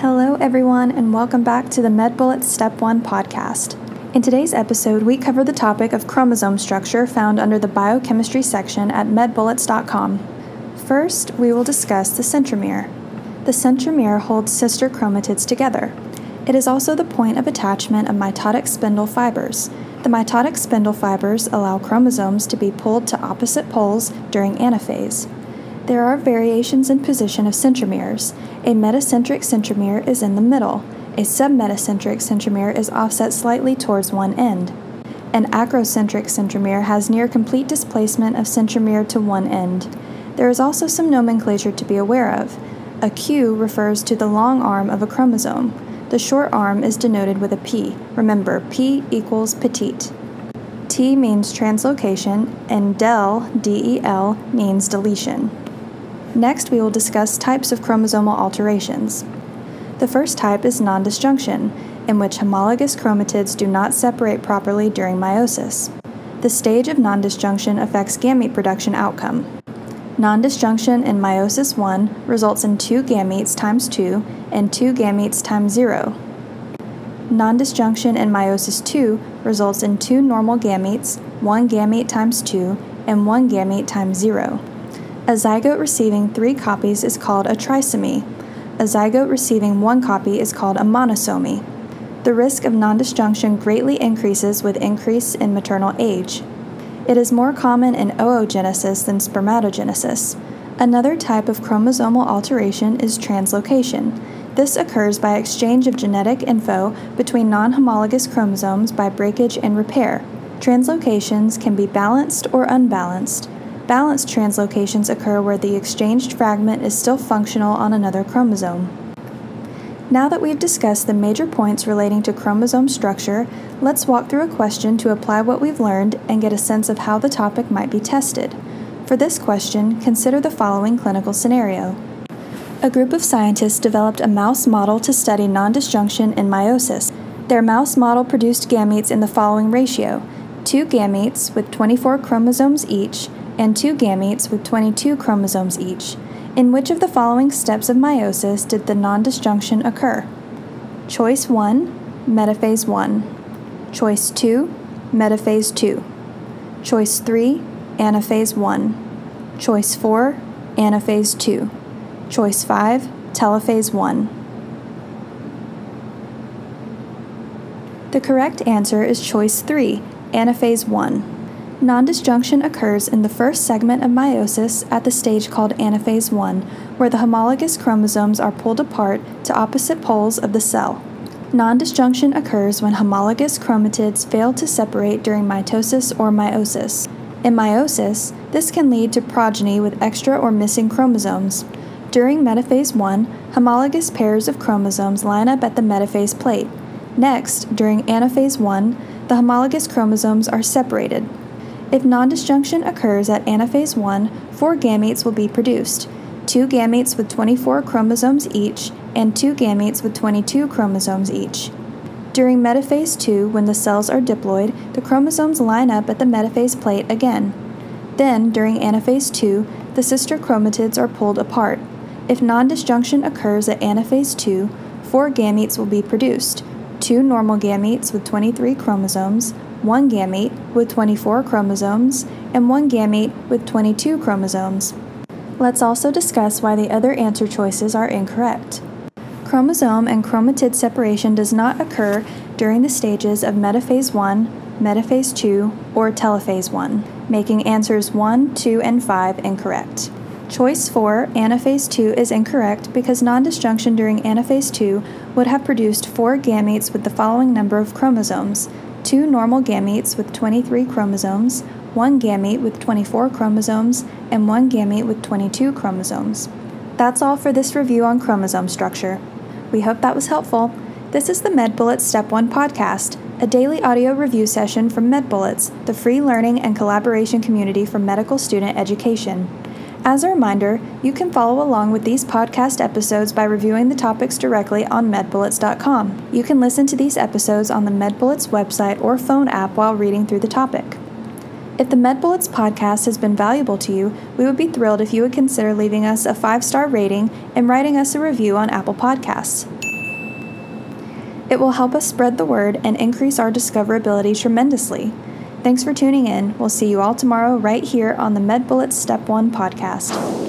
Hello, everyone, and welcome back to the MedBullets Step 1 podcast. In today's episode, we cover the topic of chromosome structure found under the biochemistry section at medbullets.com. First, we will discuss the centromere. The centromere holds sister chromatids together. It is also the point of attachment of mitotic spindle fibers. The mitotic spindle fibers allow chromosomes to be pulled to opposite poles during anaphase. There are variations in position of centromeres. A metacentric centromere is in the middle. A submetacentric centromere is offset slightly towards one end. An acrocentric centromere has near complete displacement of centromere to one end. There is also some nomenclature to be aware of. A Q refers to the long arm of a chromosome. The short arm is denoted with a P. Remember, P equals petite. T means translocation, and del, D-E-L, means deletion. Next, we will discuss types of chromosomal alterations. The first type is non-disjunction, in which homologous chromatids do not separate properly during meiosis. The stage of non-disjunction affects gamete production outcome. Non-disjunction in meiosis 1 results in 2 gametes times 2 and 2 gametes times 0. Non-disjunction in meiosis 2 results in 2 normal gametes, 1 gamete times 2, and 1 gamete times 0. A zygote receiving three copies is called a trisomy. A zygote receiving one copy is called a monosomy. The risk of non-disjunction greatly increases with increase in maternal age. It is more common in oogenesis than spermatogenesis. Another type of chromosomal alteration is translocation. This occurs by exchange of genetic info between non homologous chromosomes by breakage and repair. Translocations can be balanced or unbalanced. Balanced translocations occur where the exchanged fragment is still functional on another chromosome. Now that we've discussed the major points relating to chromosome structure, let's walk through a question to apply what we've learned and get a sense of how the topic might be tested. For this question, consider the following clinical scenario. A group of scientists developed a mouse model to study non-disjunction in meiosis. Their mouse model produced gametes in the following ratio: 2 gametes with 24 chromosomes each and two gametes with 22 chromosomes each. In which of the following steps of meiosis did the non-disjunction occur? Choice 1, metaphase 1. Choice 2, metaphase 2. Choice 3, anaphase 1. Choice 4, anaphase 2. Choice 5, telophase 1. The correct answer is choice 3, anaphase 1. Non-disjunction occurs in the first segment of meiosis at the stage called anaphase 1, where the homologous chromosomes are pulled apart to opposite poles of the cell. Non-disjunction occurs when homologous chromatids fail to separate during mitosis or meiosis. In meiosis, this can lead to progeny with extra or missing chromosomes. During metaphase 1, homologous pairs of chromosomes line up at the metaphase plate. Next, during anaphase 1, the homologous chromosomes are separated. If non-disjunction occurs at anaphase 1, four gametes will be produced, two gametes with 24 chromosomes each and two gametes with 22 chromosomes each. During metaphase 2, when the cells are diploid, the chromosomes line up at the metaphase plate again. Then, during anaphase 2, the sister chromatids are pulled apart. If non-disjunction occurs at anaphase 2, four gametes will be produced, two normal gametes with 23 chromosomes, one gamete with 24 chromosomes, and one gamete with 22 chromosomes. Let's also discuss why the other answer choices are incorrect. Chromosome and chromatid separation does not occur during the stages of metaphase 1, metaphase 2, or telophase 1, making answers 1, 2, and 5 incorrect. Choice 4, anaphase 2, is incorrect because non-disjunction during anaphase 2 would have produced four gametes with the following number of chromosomes two normal gametes with 23 chromosomes, one gamete with 24 chromosomes, and one gamete with 22 chromosomes. That's all for this review on chromosome structure. We hope that was helpful. This is the MedBullets Step 1 podcast, a daily audio review session from MedBullets, the free learning and collaboration community for medical student education. As a reminder, you can follow along with these podcast episodes by reviewing the topics directly on medbullets.com. You can listen to these episodes on the MedBullets website or phone app while reading through the topic. If the MedBullets podcast has been valuable to you, we would be thrilled if you would consider leaving us a five star rating and writing us a review on Apple Podcasts. It will help us spread the word and increase our discoverability tremendously. Thanks for tuning in. We'll see you all tomorrow right here on the MedBullets Step 1 podcast.